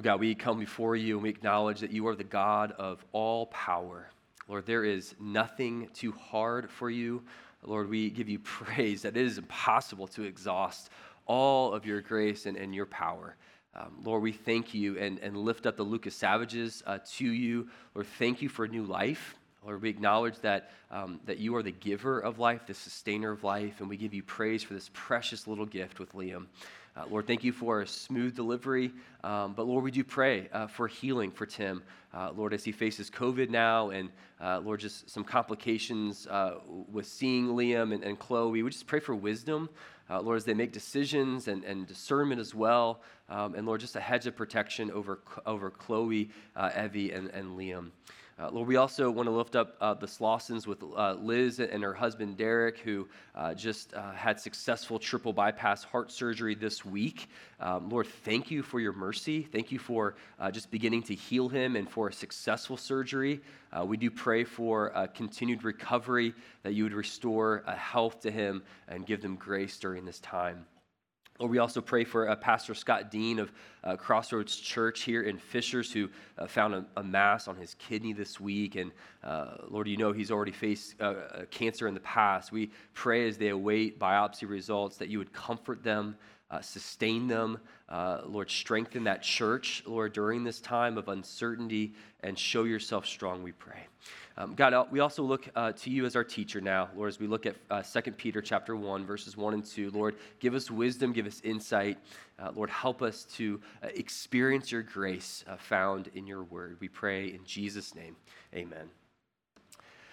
Oh God, we come before you and we acknowledge that you are the God of all power. Lord, there is nothing too hard for you. Lord, we give you praise that it is impossible to exhaust all of your grace and, and your power. Um, Lord, we thank you and, and lift up the Lucas Savages uh, to you. Lord, thank you for new life. Lord, we acknowledge that, um, that you are the giver of life, the sustainer of life, and we give you praise for this precious little gift with Liam. Uh, Lord, thank you for a smooth delivery. Um, but Lord, we do pray uh, for healing for Tim. Uh, Lord, as he faces COVID now, and uh, Lord, just some complications uh, with seeing Liam and, and, Chloe, we just pray for wisdom. Uh, Lord, as they make decisions and, and discernment as well. Um, and Lord, just a hedge of protection over, over Chloe, Evie, and, and Liam. Uh, Lord, we also want to lift up uh, the Slossons with uh, Liz and her husband Derek, who uh, just uh, had successful triple bypass heart surgery this week. Um, Lord, thank you for your mercy. Thank you for uh, just beginning to heal him and for a successful surgery. we do pray for continued recovery, that you would restore health to him and give them grace during this time. Lord, we also pray for uh, Pastor Scott Dean of uh, Crossroads Church here in Fishers, who uh, found a, a, mass on his kidney this week. And uh, Lord, you know he's already faced uh, cancer in the past. We pray as they await biopsy results that you would comfort them, uh, sustain them. Lord, strengthen that church, Lord, during this time of uncertainty and show yourself strong, we pray. Um, God, we also look uh, to you as our teacher now, Lord, as we look at uh, 2 Peter chapter 1, verses 1 and 2. Lord, give us wisdom, give us insight. Uh, Lord, help us to uh, experience your grace uh, found in your word. We pray in Jesus' name. Amen.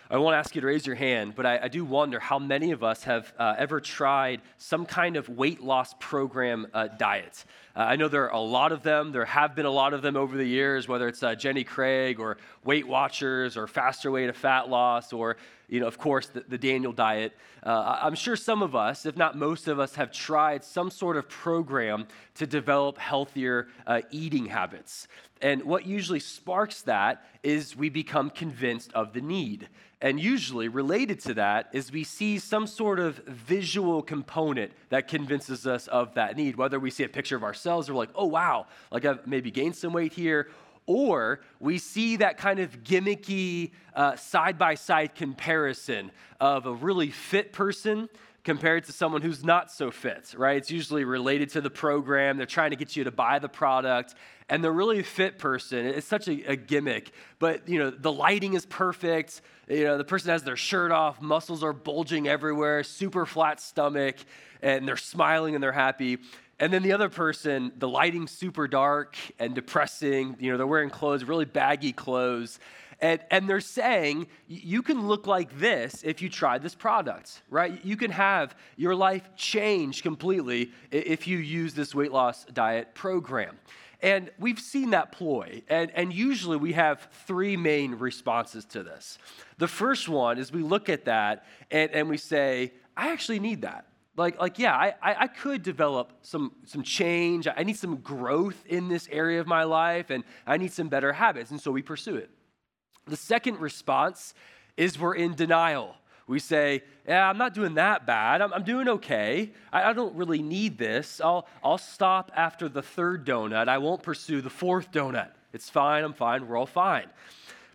I won't ask you to raise your hand, but I, I do wonder how many of us have uh, ever tried some kind of weight loss program uh, diet. Uh, I know there are a lot of them. There have been a lot of them over the years, whether it's uh, Jenny Craig or Weight Watchers or Faster Way to Fat Loss or, you know, of course, the, the Daniel diet. Uh, I'm sure some of us, if not most of us, have tried some sort of program to develop healthier uh, eating habits. And what usually sparks that is we become convinced of the need. And usually, related to that, is we see some sort of visual component that convinces us of that need. Whether we see a picture of ourselves, or like, oh, wow, like I've maybe gained some weight here. Or we see that kind of gimmicky side by side comparison of a really fit person compared to someone who's not so fit, right? It's usually related to the program. They're trying to get you to buy the product. And the really fit person, it's such a, a, gimmick, but you know, the lighting is perfect. You know, the person has their shirt off, muscles are bulging everywhere, super flat stomach, and they're smiling and they're happy. And then the other person, the lighting's super dark and depressing. You know, they're wearing clothes, really baggy clothes. And, and they're saying you can look like this if you try this product, right? You can have your life change completely if you use this weight loss diet program. And we've seen that ploy. And, and usually we have three main responses to this. The first one is we look at that and, and we say, I actually need that. Like, like yeah, I, I could develop some, some change. I need some growth in this area of my life, and I need some better habits. And so we pursue it. The second response is we're in denial. We say, Yeah, I'm not doing that bad. I'm, I'm doing okay. I, I, don't really need this. I'll, I'll stop after the third donut. I won't pursue the fourth donut. It's fine. I'm fine. We're all fine.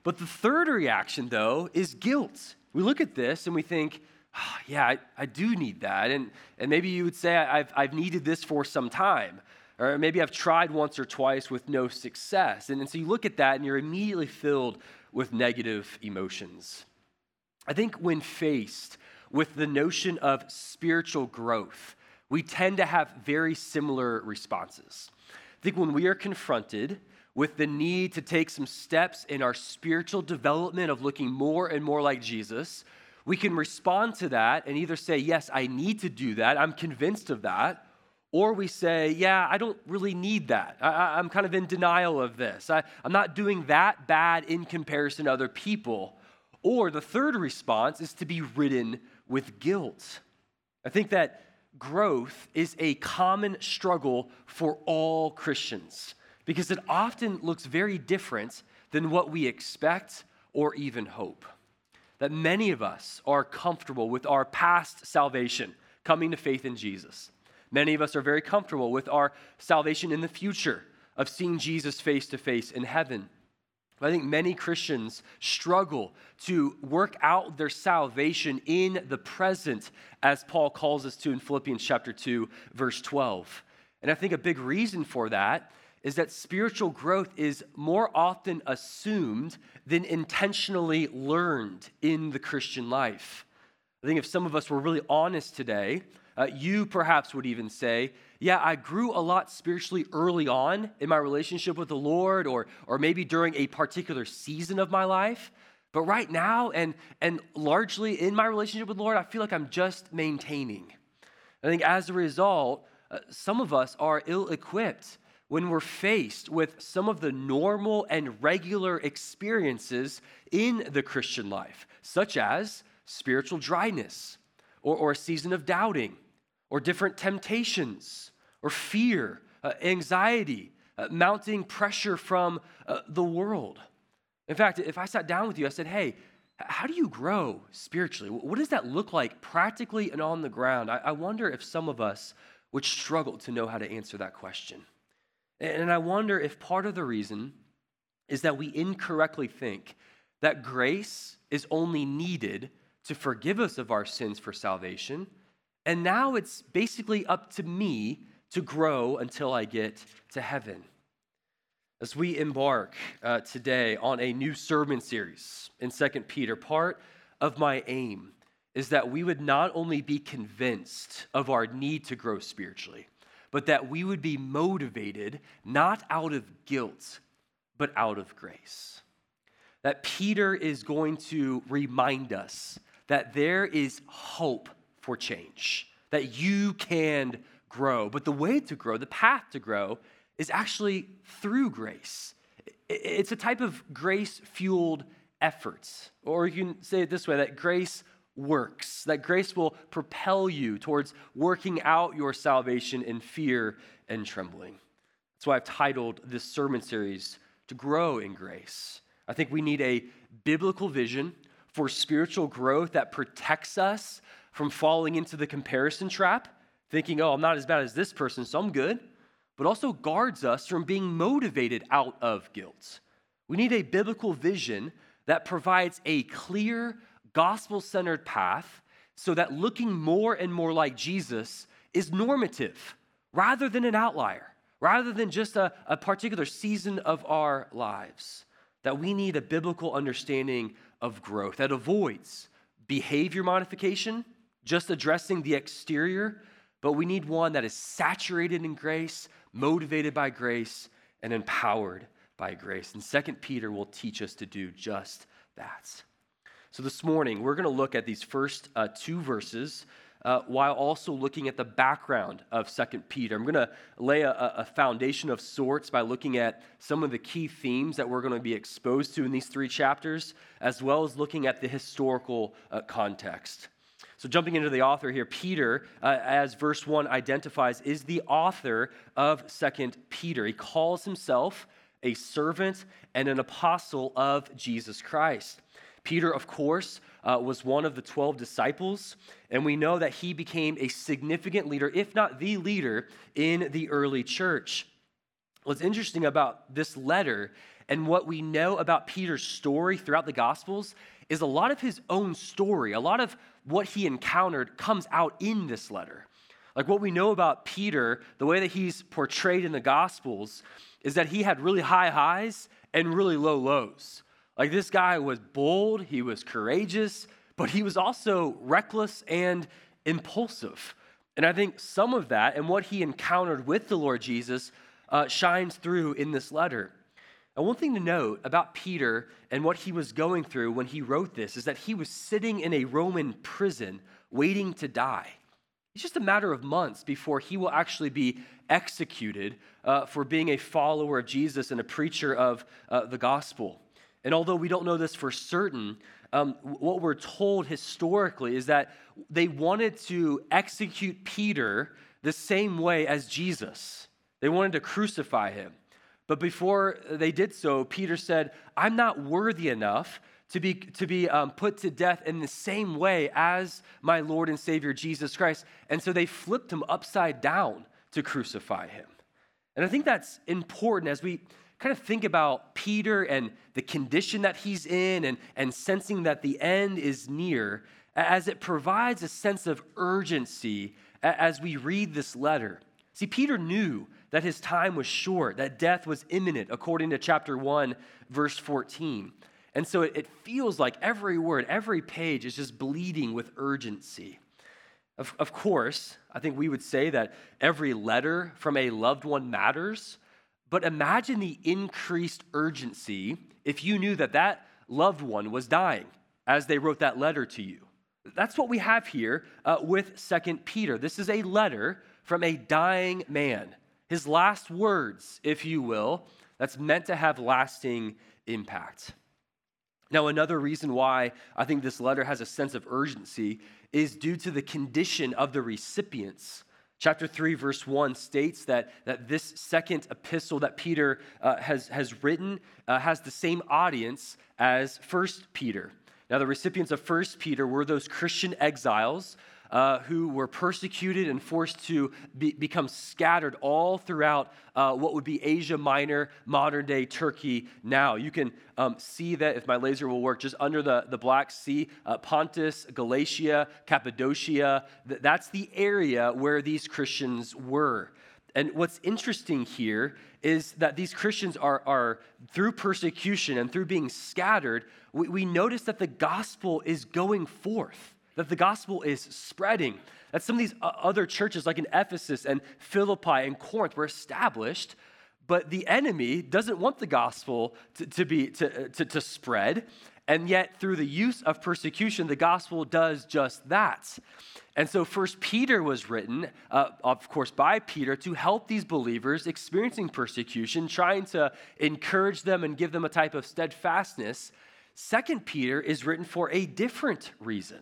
But the third reaction, though, is guilt. We look at this and we think, oh, Yeah, I, I, do need that. And, and maybe you would say, I've, I've needed this for some time. Or maybe I've tried once or twice with no success. And, and so you look at that and you're immediately filled with negative emotions. I think when faced with the notion of spiritual growth, we tend to have very similar responses. I think when we are confronted with the need to take some steps in our spiritual development of looking more and more like Jesus, we can respond to that and either say, Yes, I need to do that, I'm convinced of that, or we say, yeah, I don't really need that. I, am kind of in denial of this. I, I'm not doing that bad in comparison to other people. Or the third response is to be ridden with guilt. I think that growth is a common struggle for all Christians because it often looks very different than what we expect or even hope. That many of us are comfortable with our past salvation, coming to faith in Jesus. Many of us are very comfortable with our salvation in the future, of seeing Jesus face to face in heaven. I think many Christians struggle to work out their salvation in the present, as Paul calls us to in Philippians chapter 2, verse 12. And I think a big reason for that is that spiritual growth is more often assumed than intentionally learned in the Christian life. I think if some of us were really honest today, uh, you perhaps would even say, Yeah, I grew a lot spiritually early on in my relationship with the Lord, or, or maybe during a particular season of my life. But right now, and, and largely in my relationship with the Lord, I feel like I'm just maintaining. I think as a result, uh, some of us are ill equipped when we're faced with some of the normal and regular experiences in the Christian life, such as spiritual dryness, or, or a season of doubting, or different temptations, or fear, uh, anxiety, uh, mounting pressure from uh, the world. In fact, if I sat down with you, I said, hey, how do you grow spiritually? What does that look like practically and on the ground? I, I wonder if some of us would struggle to know how to answer that question. And I wonder if part of the reason is that we incorrectly think that grace is only needed to forgive us of our sins for salvation. And now it's basically up to me to grow until I get to heaven. As we embark uh, today on a new sermon series in 2 Peter, part of my aim is that we would not only be convinced of our need to grow spiritually, but that we would be motivated not out of guilt, but out of grace. That Peter is going to remind us that there is hope for change, that you can grow. But the way to grow, the path to grow, is actually through grace. It's a type of grace fueled efforts. Or you can say it this way that grace works, that grace will propel you towards working out your salvation in fear and trembling. That's why I've titled this sermon series, To Grow in Grace. I think we need a biblical vision for spiritual growth that protects us from falling into the comparison trap, thinking, oh, I'm not as bad as this person, so I'm good, but also guards us from being motivated out of guilt. We need a biblical vision that provides a clear, gospel centered path so that looking more and more like Jesus is normative rather than an outlier, rather than just a, a particular season of our lives. That we need a biblical understanding of growth that avoids behavior modification, just addressing the exterior, but we need one that is saturated in grace, motivated by grace, and empowered by grace. And Second Peter will teach us to do just that. So, this morning, we're going to look at these first uh, two verses uh, while also looking at the background of Second Peter. I'm going to lay a, a, foundation of sorts by looking at some of the key themes that we're going to be exposed to in these three chapters, as well as looking at the historical uh, context. So, jumping into the author here, Peter, uh, as verse 1 identifies, is the author of Second Peter. He calls himself a servant and an apostle of Jesus Christ. Peter, of course, uh, was one of the 12 disciples, and we know that he became a significant leader, if not the leader, in the early church. What's interesting about this letter and what we know about Peter's story throughout the Gospels is a lot of his own story, a lot of what he encountered comes out in this letter. Like what we know about Peter, the way that he's portrayed in the Gospels, is that he had really high highs and really low lows. Like this guy was bold, he was courageous, but he was also reckless and impulsive. And I think some of that and what he encountered with the Lord Jesus uh, shines through in this letter. And one thing to note about Peter and what he was going through when he wrote this is that he was sitting in a Roman prison waiting to die. It's just a matter of months before he will actually be executed uh, for being a follower of Jesus and a preacher of uh, the gospel. And although we don't know this for certain, um, what we're told historically is that they wanted to execute Peter the same way as Jesus. They wanted to crucify him. But before they did so, Peter said, I'm not worthy enough to be, to be um, put to death in the same way as my Lord and Savior Jesus Christ. And so they flipped him upside down to crucify him. And I think that's important as we kind of think about Peter and the condition that he's in and, and sensing that the end is near, as it provides a sense of urgency as we read this letter. See, Peter knew that his time was short, that death was imminent, according to chapter 1, verse 14. And so it, feels like every word, every page is just bleeding with urgency. Of, of course, I think we would say that every letter from a loved one matters, but imagine the increased urgency if you knew that that loved one was dying as they wrote that letter to you. That's what we have here uh, with Second Peter. This is a letter from a dying man. His last words, if you will, that's meant to have lasting impact. Now, another reason why I think this letter has a sense of urgency is due to the condition of the recipients. Chapter 3, verse 1 states that, that this second epistle that Peter uh, has, has written uh, has the same audience as First Peter. Now, the recipients of First Peter were those Christian exiles uh, who were persecuted and forced to be, become scattered all throughout uh, what would be Asia Minor, modern day Turkey now. You can um, see that if my laser will work, just under the, the Black Sea, uh, Pontus, Galatia, Cappadocia, th- that's the area where these Christians were. And what's interesting here is that these Christians are, are through persecution and through being scattered, we, we notice that the gospel is going forth that the gospel is spreading. That some of these other churches, like in Ephesus and Philippi and Corinth, were established, but the enemy doesn't want the gospel to, to be to, to, to spread. And yet, through the use of persecution, the gospel does just that. And so, First Peter was written, uh, of course, by Peter to help these believers experiencing persecution, trying to encourage them and give them a type of steadfastness. Second Peter is written for a different reason.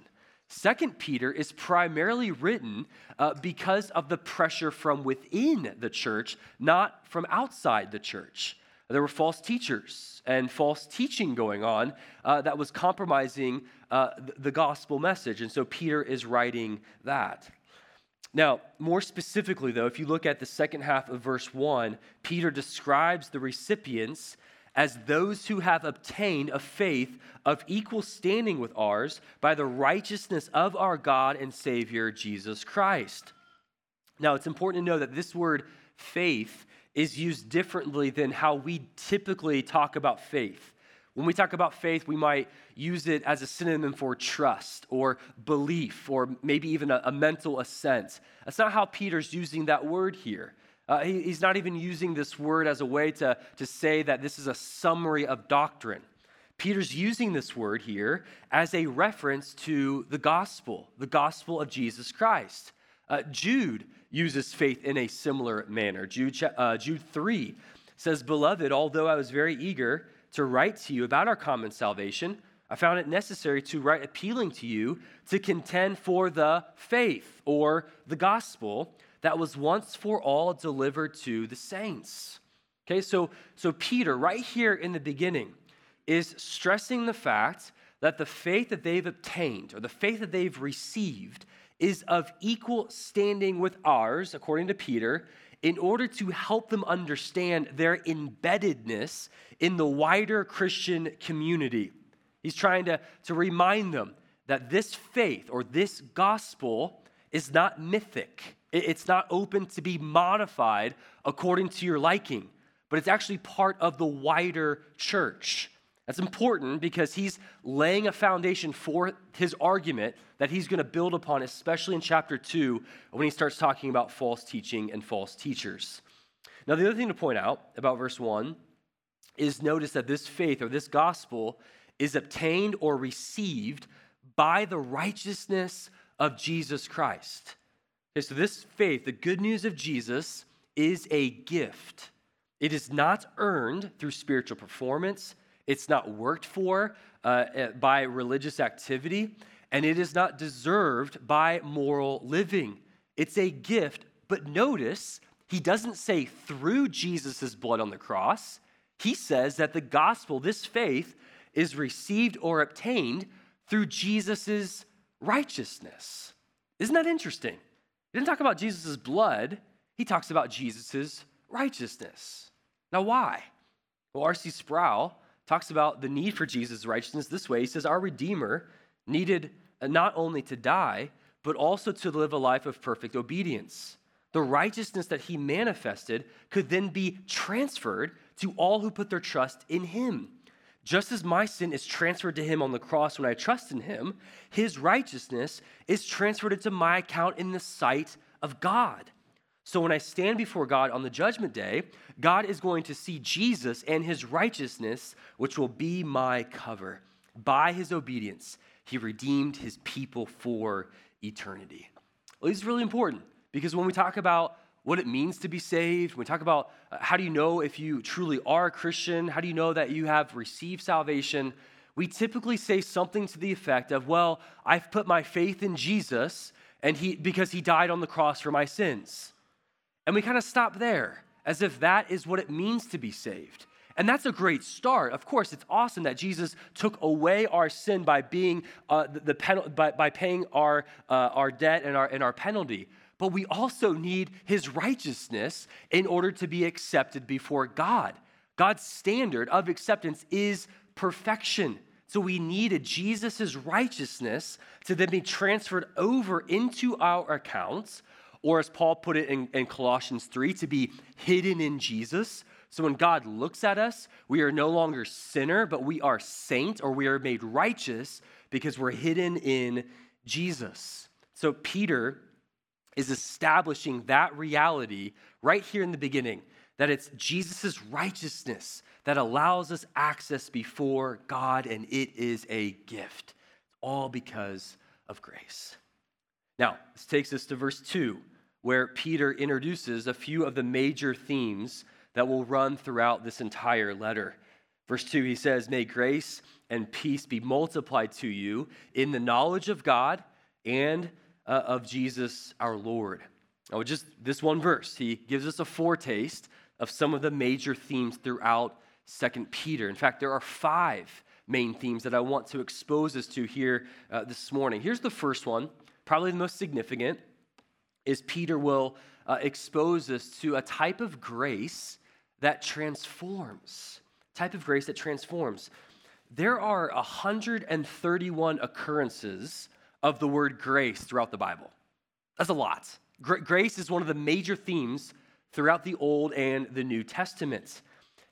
Second Peter is primarily written uh, because of the pressure from within the church, not from outside the church. There were false teachers and false teaching going on uh, that was compromising uh, the gospel message. And so Peter is writing that. Now, more specifically, though, if you look at the second half of verse 1, Peter describes the recipients as those who have obtained a faith of equal standing with ours by the righteousness of our God and Savior Jesus Christ. Now, it's important to know that this word faith is used differently than how we typically talk about faith. When we talk about faith, we might use it as a synonym for trust or belief or maybe even a, a mental assent. That's not how Peter's using that word here. Uh, he, he's not even using this word as a way to, to say that this is a summary of doctrine. Peter's using this word here as a reference to the gospel, the gospel of Jesus Christ. Uh, Jude uses faith in a similar manner. Jude, uh, Jude 3 says, Beloved, although I was very eager to write to you about our common salvation, I found it necessary to write appealing to you to contend for the faith or the gospel that was once for all delivered to the saints. Okay, so, so Peter, right here in the beginning, is stressing the fact that the faith that they've obtained or the faith that they've received is of equal standing with ours, according to Peter, in order to help them understand their embeddedness in the wider Christian community. He's trying to, to remind them that this faith or this gospel is not mythic. It's not open to be modified according to your liking, but it's actually part of the wider church. That's important because he's laying a foundation for his argument that he's going to build upon, especially in chapter 2 when he starts talking about false teaching and false teachers. Now, the other thing to point out about verse 1 is notice that this faith or this gospel is obtained or received by the righteousness of Jesus Christ. Okay, so this faith, the good news of Jesus, is a gift. It is not earned through spiritual performance, it's not worked for uh, eh, by religious activity, and it is not deserved by moral living. It's a gift, but notice he doesn't say through Jesus' blood on the cross. He says that the gospel, this faith, is received or obtained through Jesus' righteousness. Isn't that interesting? He didn't talk about Jesus' blood, he talks about Jesus' righteousness. Now, why? Well, R.C. Sproul talks about the need for Jesus' righteousness this way. He says, Our Redeemer needed not only to die, but also to live a life of perfect obedience. The righteousness that he manifested could then be transferred to all who put their trust in him. Just as my sin is transferred to him on the cross when I trust in him, his righteousness is transferred into my account in the sight of God. So when I stand before God on the judgment day, God is going to see Jesus and his righteousness, which will be my cover. By his obedience, he redeemed his people for eternity. Well, this is really important because when we talk about what it means to be saved, we talk about uh, how do you know if you truly are a Christian, how do you know that you have received salvation, we typically say something to the effect of, well, I've put my faith in Jesus and he because he died on the cross for my sins. And we kind of stop there as if that is what it means to be saved. And that's a great start. Of course, it's awesome that Jesus took away our sin by being uh, the, the by, by paying our, uh, our debt and our, and our penalty. But we also need his righteousness in order to be accepted before God. God's standard of acceptance is perfection. So we needed Jesus' righteousness to then be transferred over into our accounts, or as Paul put it in, in Colossians 3, to be hidden in Jesus so when God looks at us, we are no longer sinner, but we are saint or we are made righteous because we're hidden in Jesus. So Peter is establishing that reality right here in the beginning that it's Jesus' righteousness that allows us access before God, and it is a gift. All because of grace. Now, this takes us to verse 2, where Peter introduces a few of the major themes that will run throughout this entire letter. Verse 2, he says, May grace and peace be multiplied to you in the knowledge of God and uh, of Jesus our Lord. Now, just this one verse, he gives us a foretaste of some of the major themes throughout Second Peter. In fact, there are five main themes that I want to expose us to here uh, this morning. Here's the first one, probably the most significant, is Peter will uh, expose us to a type of grace that transforms, type of grace that transforms. There are 131 occurrences of the word grace throughout the Bible. That's a lot. Grace is one of the major themes throughout the Old and the New Testaments.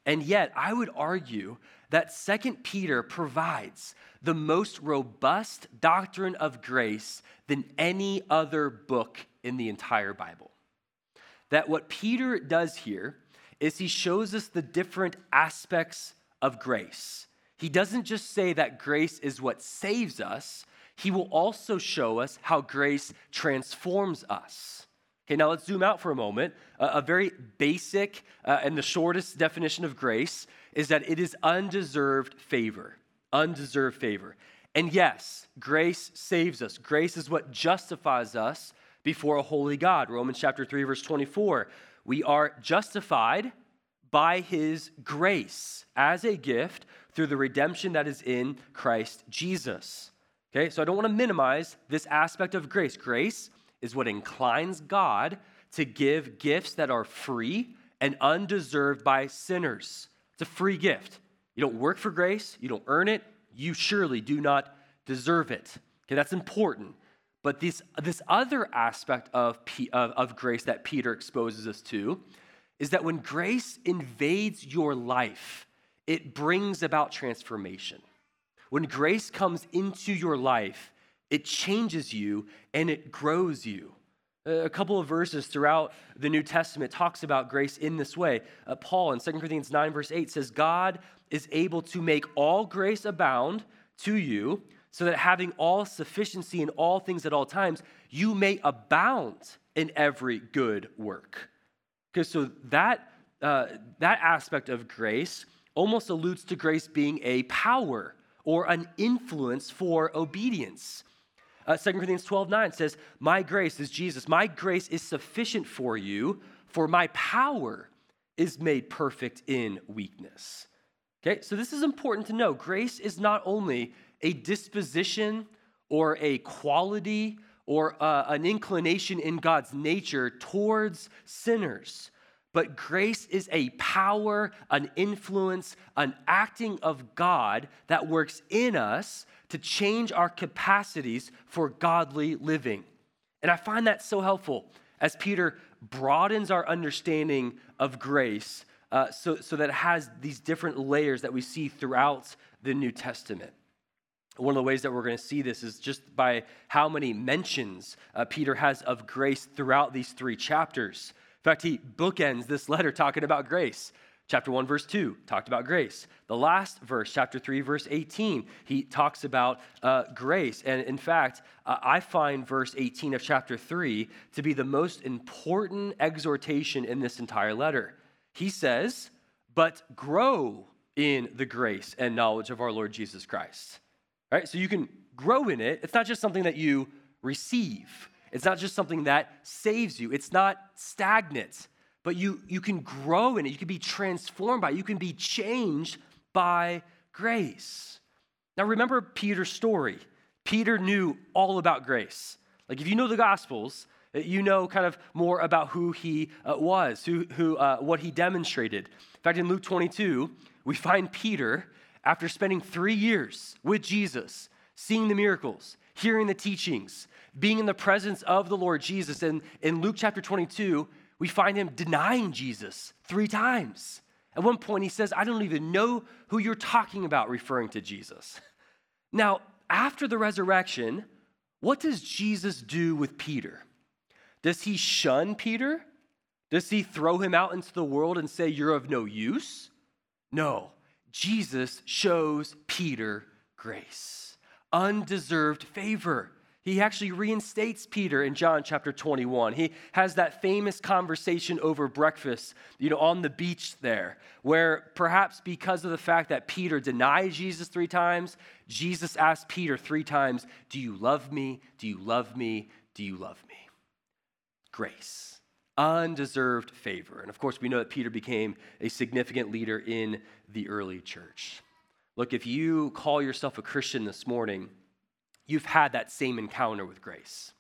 And yet, I would argue that Second Peter provides the most robust doctrine of grace than any other book in the entire Bible. That what Peter does here is he shows us the different aspects of grace. He doesn't just say that grace is what saves us, he will also show us how grace transforms us. Okay, now let's zoom out for a moment. Uh, a very basic uh, and the shortest definition of grace is that it is undeserved favor. Undeserved favor. And yes, grace saves us. Grace is what justifies us before a holy God. Romans chapter 3, verse 24. We are justified by his grace as a gift through the redemption that is in Christ Jesus. Okay, so I don't want to minimize this aspect of grace. Grace is what inclines God to give gifts that are free and undeserved by sinners. It's a free gift. You don't work for grace, you don't earn it, you surely do not deserve it. Okay, that's important. But this, this other aspect of, of, of grace that Peter exposes us to is that when grace invades your life, it brings about transformation. When grace comes into your life, it changes you and it grows you. A couple of verses throughout the New Testament talks about grace in this way. Uh, Paul in 2 Corinthians 9, verse 8 says, God is able to make all grace abound to you so that having all sufficiency in all things at all times, you may abound in every good work. Okay, so that, uh, that aspect of grace almost alludes to grace being a power or an influence for obedience. Uh, 2 Corinthians 12 9 says, My grace is Jesus. My grace is sufficient for you, for my power is made perfect in weakness. Okay, so this is important to know. Grace is not only a disposition or a quality or uh, an inclination in God's nature towards sinners. But grace is a power, an influence, an acting of God that works in us to change our capacities for godly living. And I find that so helpful as Peter broadens our understanding of grace uh, so, so that it has these different layers that we see throughout the New Testament. One of the ways that we're going to see this is just by how many mentions uh, Peter has of grace throughout these three chapters. Fact, he bookends this letter talking about grace. Chapter 1, verse 2, talked about grace. The last verse, chapter 3, verse 18, he talks about uh, grace. And in fact, uh, I find verse 18 of chapter 3 to be the most important exhortation in this entire letter. He says, But grow in the grace and knowledge of our Lord Jesus Christ. All right? So you can grow in it. It's not just something that you receive, it's not just something that saves you, it's not stagnant but you, you can grow in it. You can be transformed by it. You can be changed by grace. Now, remember Peter's story. Peter knew all about grace. Like, if you know the Gospels, uh, you know kind of more about who he uh, was, who, who, uh, what he demonstrated. In fact, in Luke 22, we find Peter, after spending three years with Jesus, seeing the miracles, hearing the teachings, being in the presence of the Lord Jesus. And in Luke chapter 22, we find him denying Jesus three times. At one point, he says, I don't even know who you're talking about, referring to Jesus. Now, after the resurrection, what does Jesus do with Peter? Does he shun Peter? Does he throw him out into the world and say, You're of no use? No. Jesus shows Peter grace, undeserved favor. He actually reinstates Peter in John chapter 21. He has that famous conversation over breakfast, you know, on the beach there, where perhaps because of the fact that Peter denied Jesus three times, Jesus asked Peter three times, Do you love me? Do you love me? Do you love me? Grace, undeserved favor. And of course, we know that Peter became a significant leader in the early church. Look, if you call yourself a Christian this morning, you've had that same encounter with grace.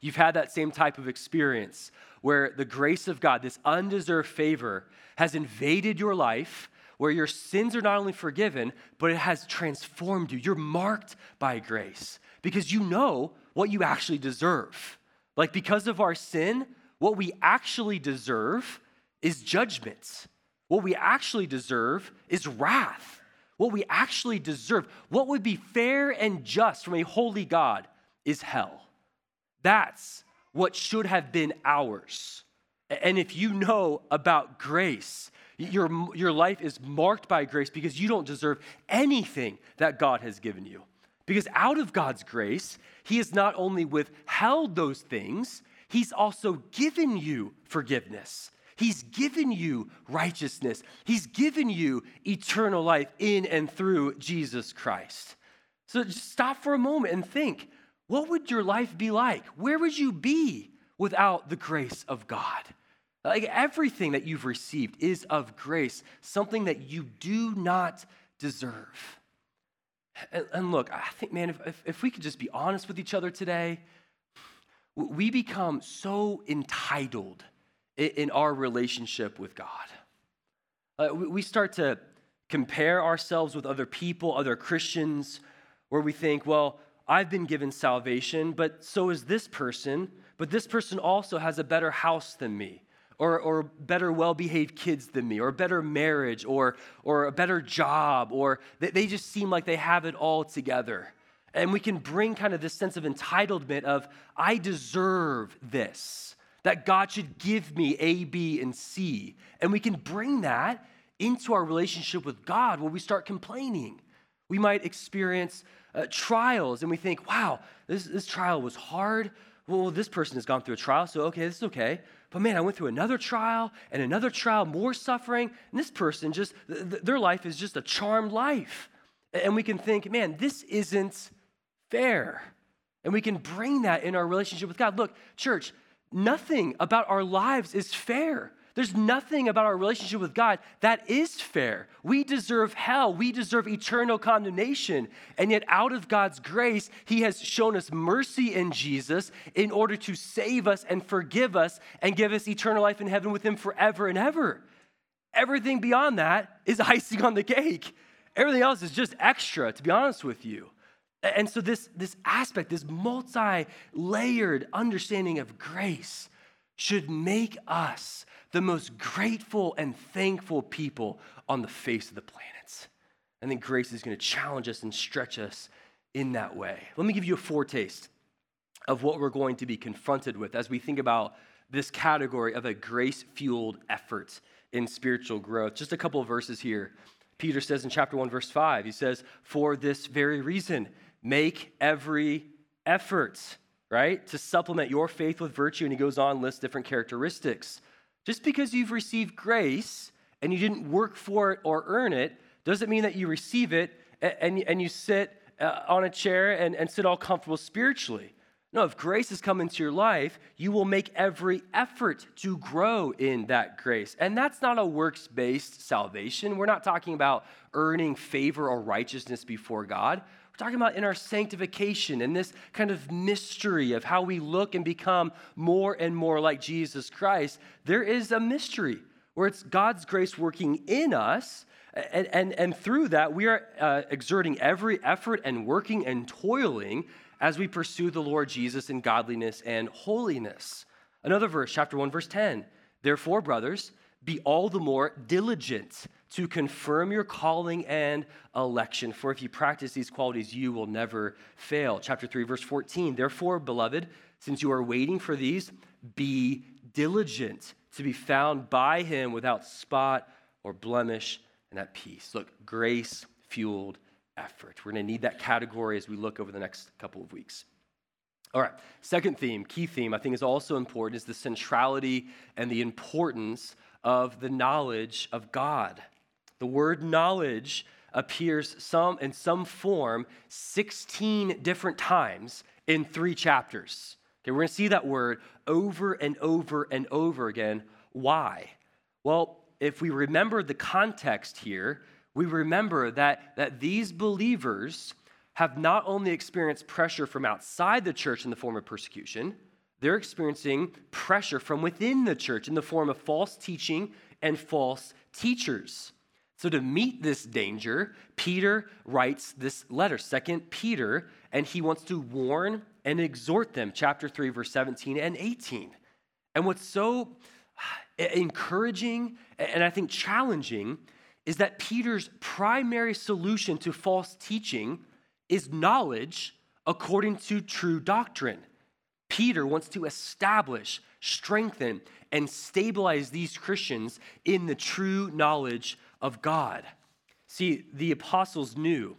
You've had that same type of experience where the grace of God, this undeserved favor, has invaded your life, where your sins are not only forgiven, but it has transformed you. You're marked by grace because you know what you actually deserve. Like, because of our sin, what we actually deserve is judgment. What we actually deserve is wrath what we actually deserve, what would be fair and just from a holy God, is hell. That's what should have been ours. And if you know about grace, your, your life is marked by grace because you don't deserve anything that God has given you. Because out of God's grace, He has not only withheld those things, He's also given you forgiveness. He's given you righteousness. He's given you eternal life in and through Jesus Christ. So just stop for a moment and think what would your life be like? Where would you be without the grace of God? Like everything that you've received is of grace, something that you do not deserve. And, and look, I think, man, if, if, if we could just be honest with each other today, we become so entitled in our relationship with God. Uh, we start to compare ourselves with other people, other Christians, where we think, well, I've been given salvation, but so is this person, but this person also has a better house than me. Or, or better well behaved kids than me, or better marriage, or, or a better job, or they, they just seem like they have it all together. And we can bring kind of this sense of entitlement of, I deserve this that God should give me A, B, and C. And we can bring that into our relationship with God when we start complaining. We might experience uh, trials and we think, wow, this, this trial was hard. Well, this person has gone through a trial, so okay, this is okay. But man, I went through another trial and another trial, more suffering, and this person just, th- their life is just a charmed life. And we can think, man, this isn't fair. And we can bring that in our relationship with God. Look, church, nothing about our lives is fair. There's nothing about our relationship with God that is fair. We deserve hell. We deserve eternal condemnation. And yet, out of God's grace, He has shown us mercy in Jesus in order to save us and forgive us and give us eternal life in heaven with Him forever and ever. Everything beyond that is icing on the cake. Everything else is just extra, to be honest with you. And so, this, this aspect, this multi layered understanding of grace, should make us the most grateful and thankful people on the face of the planet. I think grace is going to challenge us and stretch us in that way. Let me give you a foretaste of what we're going to be confronted with as we think about this category of a grace fueled effort in spiritual growth. Just a couple of verses here. Peter says in chapter 1, verse 5, he says, For this very reason, make every effort, right, to supplement your faith with virtue. And he goes on, lists different characteristics. Just because you've received grace and you didn't work for it or earn it doesn't mean that you receive it and, and you sit uh, on a chair and, and sit all comfortable spiritually. No, if grace has come into your life, you will make every effort to grow in that grace. And that's not a works based salvation. We're not talking about earning favor or righteousness before God. We're talking about in our sanctification and this kind of mystery of how we look and become more and more like Jesus Christ. There is a mystery where it's God's grace working in us. And, and, and through that, we are uh, exerting every effort and working and toiling as we pursue the Lord Jesus in godliness and holiness. Another verse, chapter 1, verse 10. Therefore, brothers, be all the more diligent to confirm your calling and election. For if you practice these qualities, you will never fail. Chapter 3, verse 14. Therefore, beloved, since you are waiting for these, be diligent to be found by him without spot or blemish and at peace. Look, grace fueled effort. We're going to need that category as we look over the next couple of weeks. All right, second theme, key theme, I think is also important, is the centrality and the importance of the knowledge of God. The word knowledge appears some in some form 16 different times in three chapters. Okay, we're going to see that word over and over and over again. Why? Well, if we remember the context here, we remember that, that these believers have not only experienced pressure from outside the church in the form of persecution, they're experiencing pressure from within the church in the form of false teaching and false teachers. So, to meet this danger, Peter writes this letter, Second Peter, and he wants to warn and exhort them, chapter 3, verse 17 and 18. And what's so uh, encouraging and I think challenging is that Peter's primary solution to false teaching is knowledge according to true doctrine. Peter wants to establish, strengthen, and stabilize these Christians in the true knowledge of God. See, the apostles knew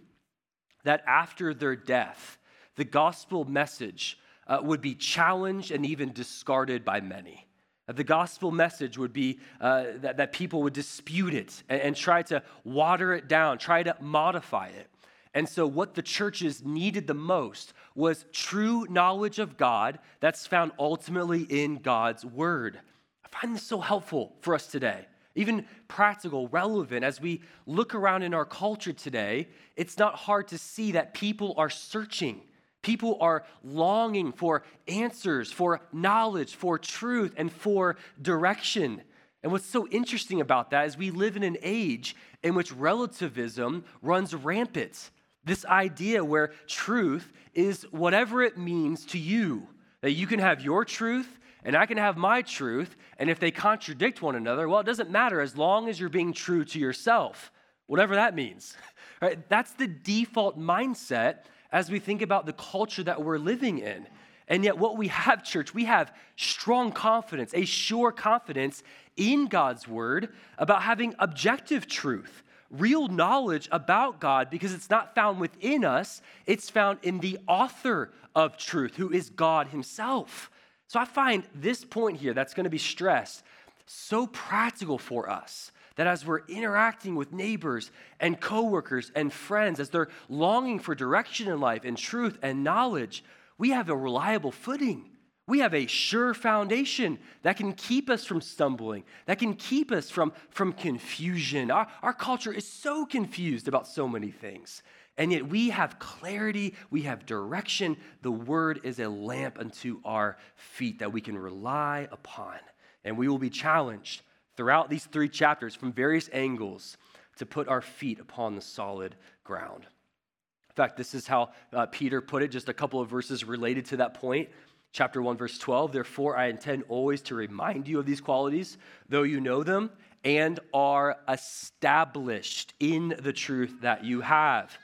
that after their death, the gospel message uh, would be challenged and even discarded by many. The gospel message would be uh, that, that people would dispute it and, and try to water it down, try to modify it. And so, what the churches needed the most was true knowledge of God that's found ultimately in God's word. I find this so helpful for us today, even practical, relevant. As we look around in our culture today, it's not hard to see that people are searching People are longing for answers, for knowledge, for truth, and for direction. And what's so interesting about that is we live in an age in which relativism runs rampant. This idea where truth is whatever it means to you, that you can have your truth and I can have my truth, and if they contradict one another, well, it doesn't matter as long as you're being true to yourself, whatever that means. Right? That's the default mindset as we think about the culture that we're living in. And yet, what we have, church, we have strong confidence, a sure confidence in God's word about having objective truth, real knowledge about God, because it's not found within us, it's found in the author of truth, who is God Himself. So I find this point here that's going to be stressed so practical for us that as we're interacting with neighbors and coworkers and friends, as they're longing for direction in life and truth and knowledge, we have a reliable footing. We have a sure foundation that can keep us from stumbling, that can keep us from, from confusion. Our, our culture is so confused about so many things. And yet we have clarity, we have direction. The word is a lamp unto our feet that we can rely upon. And we will be challenged throughout these three chapters from various angles to put our feet upon the solid ground. In fact, this is how uh, Peter put it, just a couple of verses related to that point. Chapter 1, verse 12. Therefore, I intend always to remind you of these qualities, though you know them and are established in the truth that you have.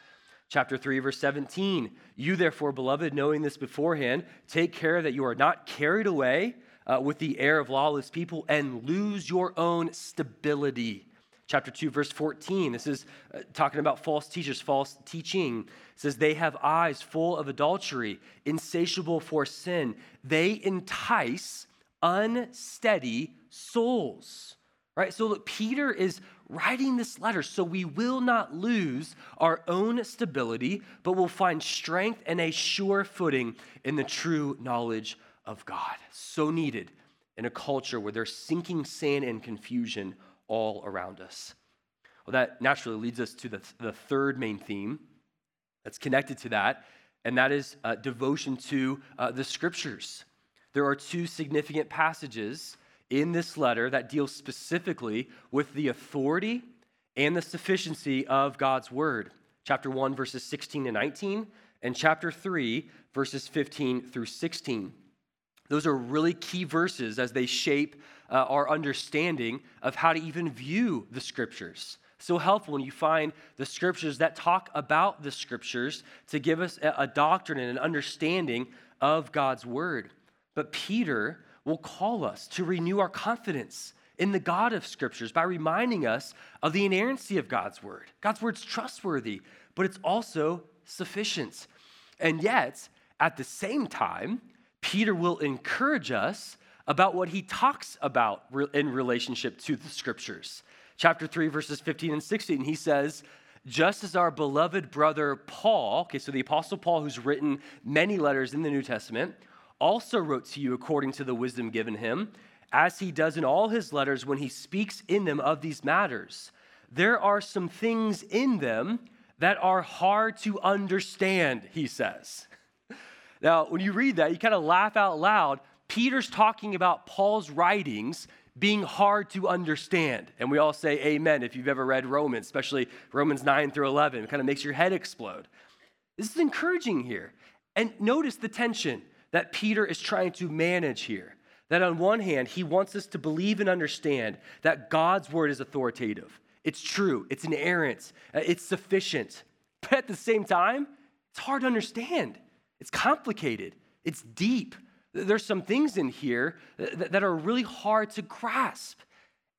Chapter 3, verse 17. You, therefore, beloved, knowing this beforehand, take care that you are not carried away uh, with the air of lawless people and lose your own stability. Chapter 2, verse 14. This is uh, talking about false teachers, false teaching. It says, They have eyes full of adultery, insatiable for sin. They entice unsteady souls. Right? So, look, Peter is writing this letter so we will not lose our own stability, but will find strength and a sure footing in the true knowledge of God. So needed in a culture where there's sinking sand and confusion all around us. Well, that naturally leads us to the, the third main theme that's connected to that, and that is uh, devotion to uh, the scriptures. There are two significant passages in this letter that deals specifically with the authority and the sufficiency of God's word. Chapter 1, verses 16 to 19, and chapter 3, verses 15 through 16. Those are really key verses as they shape uh, our understanding of how to even view the scriptures. So helpful when you find the scriptures that talk about the scriptures to give us a, a doctrine and an understanding of God's word. But Peter will call us to renew our confidence in the God of Scriptures by reminding us of the inerrancy of God's Word. God's Word's trustworthy, but it's also sufficient. And yet, at the same time, Peter will encourage us about what he talks about in relationship to the Scriptures. Chapter 3, verses 15 and 16, he says, just as our beloved brother Paul, okay, so the Apostle Paul, who's written many letters in the New Testament, also wrote to you according to the wisdom given him, as he does in all his letters when he speaks in them of these matters. There are some things in them that are hard to understand, he says. Now, when you read that, you kind of laugh out loud. Peter's talking about Paul's writings being hard to understand. And we all say amen if you've ever read Romans, especially Romans 9 through 11. It kind of makes your head explode. This is encouraging here. And notice the tension that Peter is trying to manage here. That on one hand, he wants us to believe and understand that God's word is authoritative. It's true, it's inerrant, uh, it's sufficient. But at the same time, it's hard to understand. It's complicated, it's deep. There's some things in here that are really hard to grasp.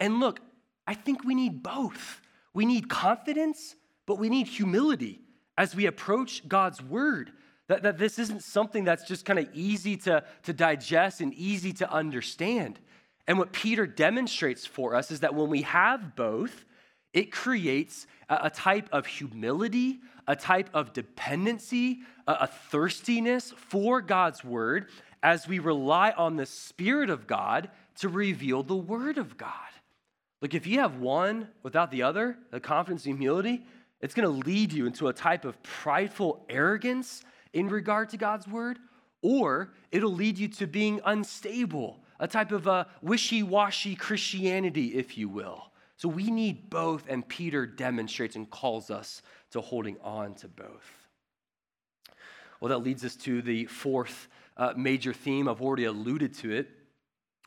And look, I think we need both. We need confidence, but we need humility as we approach God's word. That, that this isn't something that's just kind of easy to, to digest and easy to understand. And what Peter demonstrates for us is that when we have both, it creates a, a type of humility, a type of dependency, a, a thirstiness for God's word as we rely on the Spirit of God to reveal the Word of God. Look, if you have one without the other, the confidence and humility, it's going to lead you into a type of prideful arrogance in regard to God's word, or it'll lead you to being unstable, a type of a wishy washy Christianity, if you will. So we need both, and Peter demonstrates and calls us to holding on to both. Well, that leads us to the fourth uh, major theme. I've already alluded to it.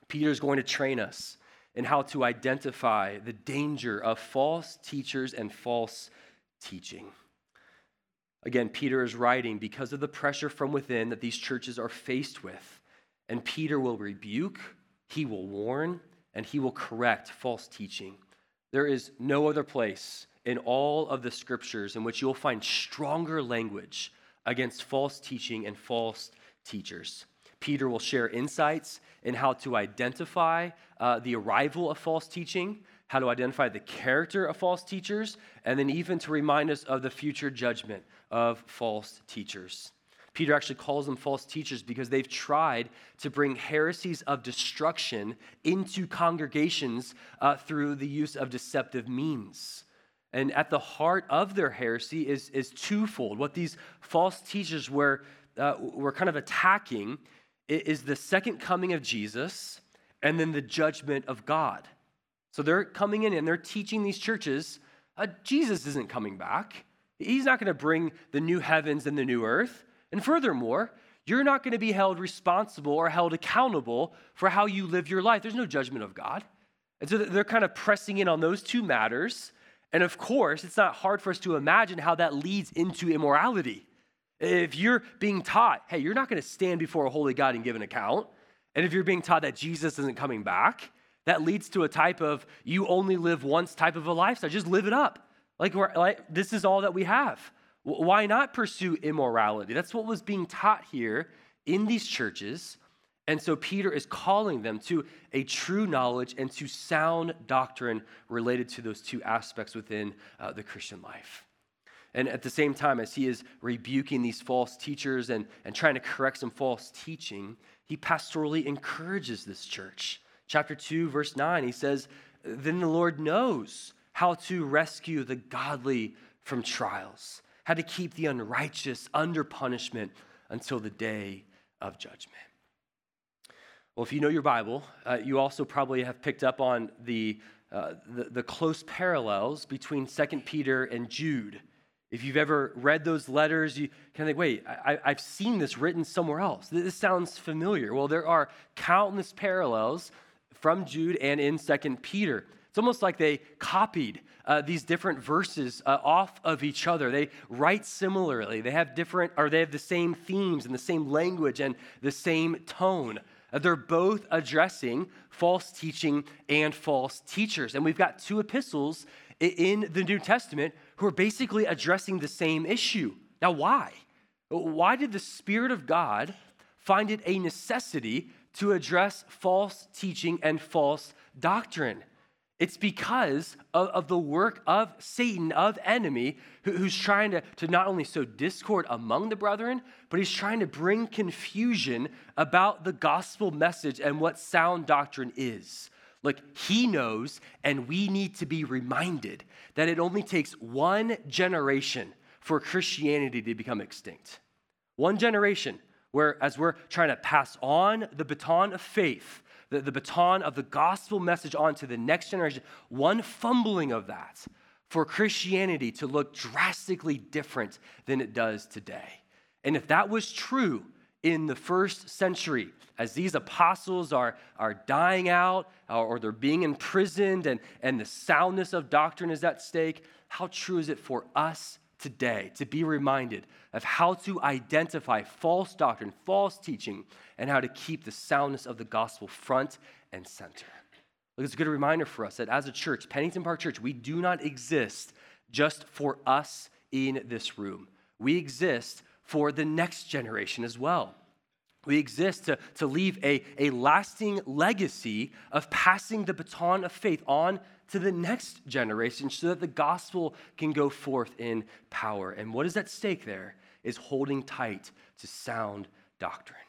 Peter is going to train us in how to identify the danger of false teachers and false teaching. Again, Peter is writing because of the pressure from within that these churches are faced with. And Peter will rebuke, he will warn, and he will correct false teaching. There is no other place in all of the scriptures in which you'll find stronger language against false teaching and false teachers. Peter will share insights in how to identify uh, the arrival of false teaching, how to identify the character of false teachers, and then even to remind us of the future judgment of false teachers. Peter actually calls them false teachers because they've tried to bring heresies of destruction into congregations uh, through the use of deceptive means. And at the heart of their heresy is, is twofold. What these false teachers were, uh, were kind of attacking is the second coming of Jesus and then the judgment of God. So they're coming in and they're teaching these churches uh, Jesus isn't coming back. He's not going to bring the new heavens and the new earth. And furthermore, you're not going to be held responsible or held accountable for how you live your life. There's no judgment of God. And so they're kind of pressing in on those two matters. And of course, it's not hard for us to imagine how that leads into immorality. If you're being taught, hey, you're not going to stand before a holy God and give an account, and if you're being taught that Jesus isn't coming back, that leads to a type of you only live once type of a lifestyle. Just live it up. Like, like this is all that we have. Why not pursue immorality? That's what was being taught here in these churches. And so Peter is calling them to a true knowledge and to sound doctrine related to those two aspects within uh, the Christian life. And at the same time, as he is rebuking these false teachers and, and trying to correct some false teaching, he pastorally encourages this church. Chapter 2, verse 9, he says, Then the Lord knows how to rescue the godly from trials, how to keep the unrighteous under punishment until the day of judgment. Well, if you know your Bible, uh, you also probably have picked up on the, uh, the, the, close parallels between 2 Peter and Jude. If you've ever read those letters, you kind of think, wait, I, I've seen this written somewhere else. This sounds familiar. Well, there are countless parallels from Jude and in 2 Peter. It's almost like they copied uh, these different verses uh, off of each other. They write similarly. They have different, or they have the same themes and the same language and the same tone. Uh, they're both addressing false teaching and false teachers. And we've got two epistles in the New Testament who are basically addressing the same issue. Now, why? Why did the Spirit of God find it a necessity to address false teaching and false doctrine? It's because of, of, the work of Satan, of enemy, who, who's trying to, to not only sow discord among the brethren, but he's trying to bring confusion about the gospel message and what sound doctrine is. Like he knows, and we need to be reminded that it only takes one generation for Christianity to become extinct. One generation where, as we're trying to pass on the baton of faith, the, the baton of the gospel message on to the next generation, one fumbling of that for Christianity to look drastically different than it does today. And if that was true in the first century, as these apostles are, are dying out uh, or they're being imprisoned and, and the soundness of doctrine is at stake, how true is it for us today to be reminded of how to identify false doctrine, false teaching, and how to keep the soundness of the gospel front and center. Look, it's a good reminder for us that as a church, Pennington Park Church, we do not exist just for us in this room. We exist for the next generation as well. We exist to, to leave a, a lasting legacy of passing the baton of faith on to the next generation so that the gospel can go forth in power. And what is at stake there is holding tight to sound doctrine.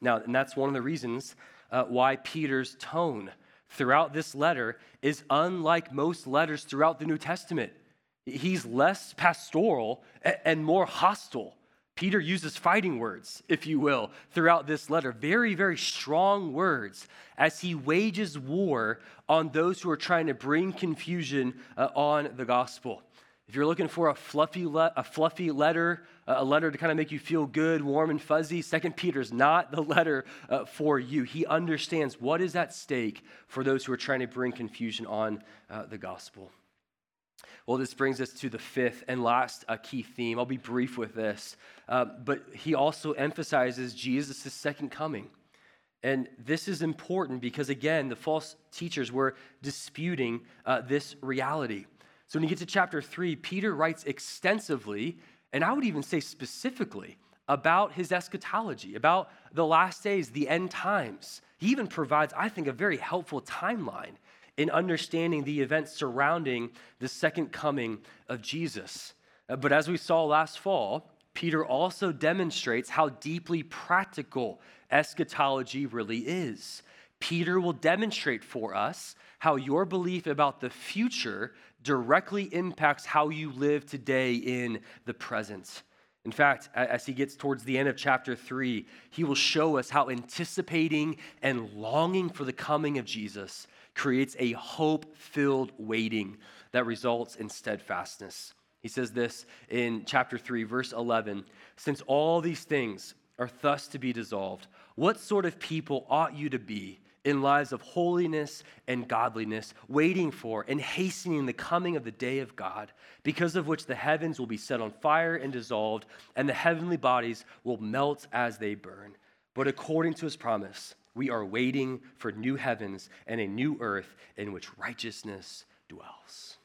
Now, and that's one of the reasons uh, why Peter's tone throughout this letter is unlike most letters throughout the New Testament. He's less pastoral and more hostile. Peter uses fighting words, if you will, throughout this letter. Very, very strong words as he wages war on those who are trying to bring confusion uh, on the gospel. If you're looking for a fluffy, le- a fluffy letter, a letter to kind of make you feel good, warm, and fuzzy, Second Peter's not the letter uh, for you. He understands what is at stake for those who are trying to bring confusion on uh, the gospel. Well, this brings us to the fifth and last uh, key theme. I'll be brief with this. Uh, but he also emphasizes Jesus' second coming. And this is important because, again, the false teachers were disputing uh, this reality. So when you get to chapter three, Peter writes extensively, and I would even say specifically, about his eschatology, about the last days, the end times. He even provides, I think, a very helpful timeline in understanding the events surrounding the second coming of Jesus. Uh, but as we saw last fall, Peter also demonstrates how deeply practical eschatology really is. Peter will demonstrate for us how your belief about the future directly impacts how you live today in the present. In fact, as he gets towards the end of chapter three, he will show us how anticipating and longing for the coming of Jesus creates a hope filled waiting that results in steadfastness. He says this in chapter 3, verse 11 Since all these things are thus to be dissolved, what sort of people ought you to be in lives of holiness and godliness, waiting for and hastening the coming of the day of God, because of which the heavens will be set on fire and dissolved, and the heavenly bodies will melt as they burn? But according to his promise, we are waiting for new heavens and a new earth in which righteousness dwells.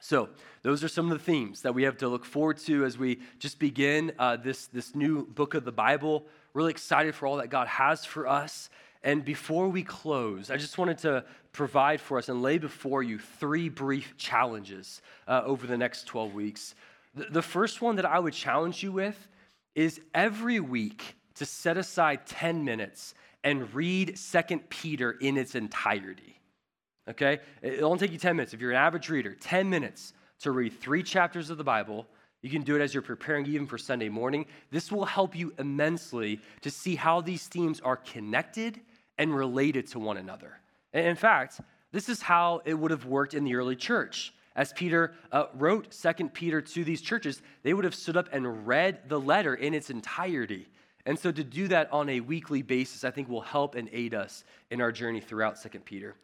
So, those are some of the themes that we have to look forward to as we just begin uh, this, this new book of the Bible. Really excited for all that God has for us. And before we close, I just wanted to provide for us and lay before you three brief challenges uh, over the next 12 weeks. The, the first one that I would challenge you with is every week to set aside 10 minutes and read Second Peter in its entirety okay? It'll only take you 10 minutes. If you're an average reader, 10 minutes to read three chapters of the Bible. You can do it as you're preparing even for Sunday morning. This will help you immensely to see how these themes are connected and related to one another. And in fact, this is how it would have worked in the early church. As Peter uh, wrote Second Peter to these churches, they would have stood up and read the letter in its entirety. And so to do that on a weekly basis, I think will help and aid us in our journey throughout Second Peter.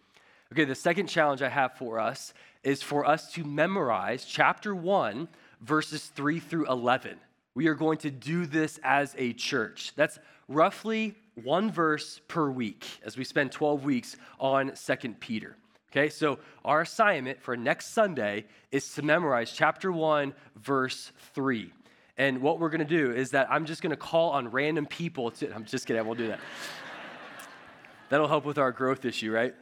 Okay, the second challenge I have for us is for us to memorize chapter 1, verses 3 through 11. We are going to do this as a church. That's roughly one verse per week as we spend 12 weeks on Second Peter. Okay, so our assignment for next Sunday is to memorize chapter 1, verse 3. And what we're going to do is that I'm just going to call on random people to, I'm just kidding, I won't do that. That'll help with our growth issue, right?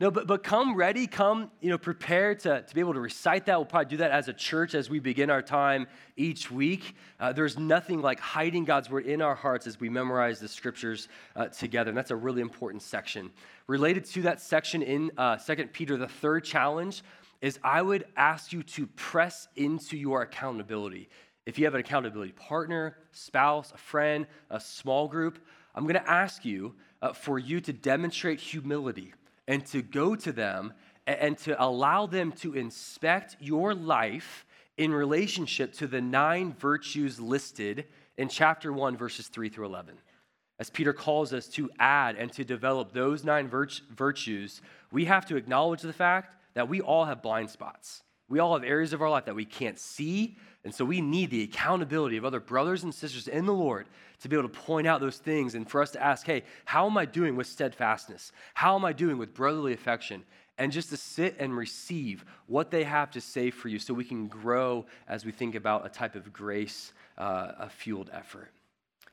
No, but, but come ready, come, you know, prepare to, to be able to recite that. We'll probably do that as a church as we begin our time each week. Uh, there's nothing like hiding God's word in our hearts as we memorize the scriptures uh, together. And that's a really important section. Related to that section in uh, 2 Peter, the third challenge is I would ask you to press into your accountability. If you have an accountability partner, spouse, a friend, a small group, I'm going to ask you uh, for you to demonstrate humility and to go to them and to allow them to inspect your life in relationship to the nine virtues listed in chapter 1, verses 3 through 11. As Peter calls us to add and to develop those nine virtues, we have to acknowledge the fact that we all have blind spots. We all have areas of our life that we can't see, and so we need the accountability of other brothers and sisters in the Lord to be able to point out those things and for us to ask, hey, how am I doing with steadfastness? How am I doing with brotherly affection? And just to sit and receive what they have to say for you so we can grow as we think about a type of grace, uh, a fueled effort.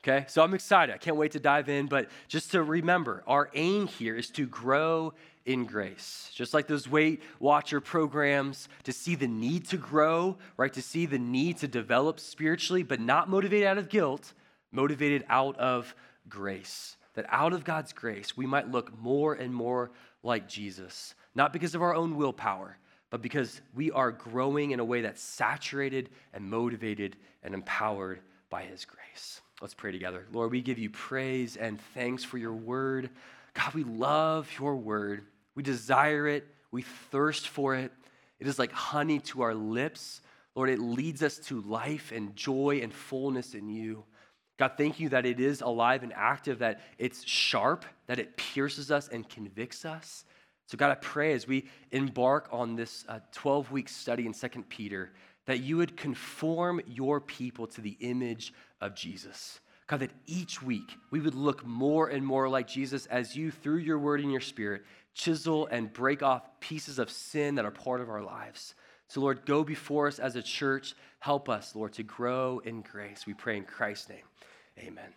Okay, so I'm excited. I can't wait to dive in. But just to remember, our aim here is to grow in grace. Just like those Weight Watcher programs, to see the need to grow, right? To see the need to develop spiritually, but not motivated out of guilt, motivated out of grace. That out of God's grace, we might look more and more like Jesus, not because of our own willpower, but because we are growing in a way that's saturated and motivated and empowered by His grace. Let's pray together. Lord, we give you praise and thanks for your word. God, we love your word. We desire it, we thirst for it. It is like honey to our lips. Lord, it leads us to life and joy and fullness in you. God, thank you that it is alive and active, that it's sharp, that it pierces us and convicts us. So, God, I pray as we embark on this 12 uh, week study in 2 Peter, that you would conform your people to the image of Jesus. God, that each week we would look more and more like Jesus as you, through your word and your spirit, chisel and break off pieces of sin that are part of our lives. So, Lord, go before us as a church. Help us, Lord, to grow in grace. We pray in Christ's name. Amen.